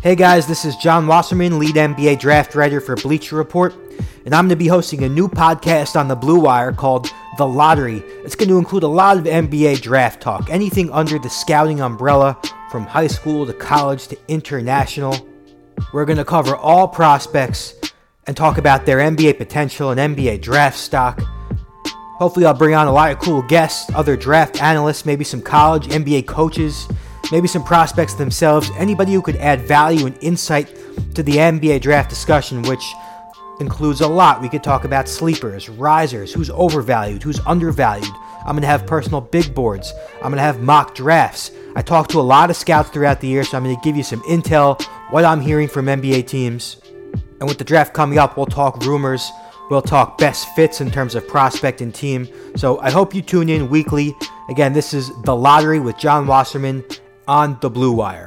Hey guys, this is John Wasserman, lead NBA draft writer for Bleacher Report, and I'm going to be hosting a new podcast on the Blue Wire called The Lottery. It's going to include a lot of NBA draft talk, anything under the scouting umbrella, from high school to college to international. We're going to cover all prospects and talk about their NBA potential and NBA draft stock. Hopefully, I'll bring on a lot of cool guests, other draft analysts, maybe some college NBA coaches, maybe some prospects themselves, anybody who could add value and insight to the NBA draft discussion, which includes a lot. We could talk about sleepers, risers, who's overvalued, who's undervalued. I'm going to have personal big boards. I'm going to have mock drafts. I talk to a lot of scouts throughout the year, so I'm going to give you some intel, what I'm hearing from NBA teams. And with the draft coming up, we'll talk rumors We'll talk best fits in terms of prospect and team. So I hope you tune in weekly. Again, this is The Lottery with John Wasserman on the Blue Wire.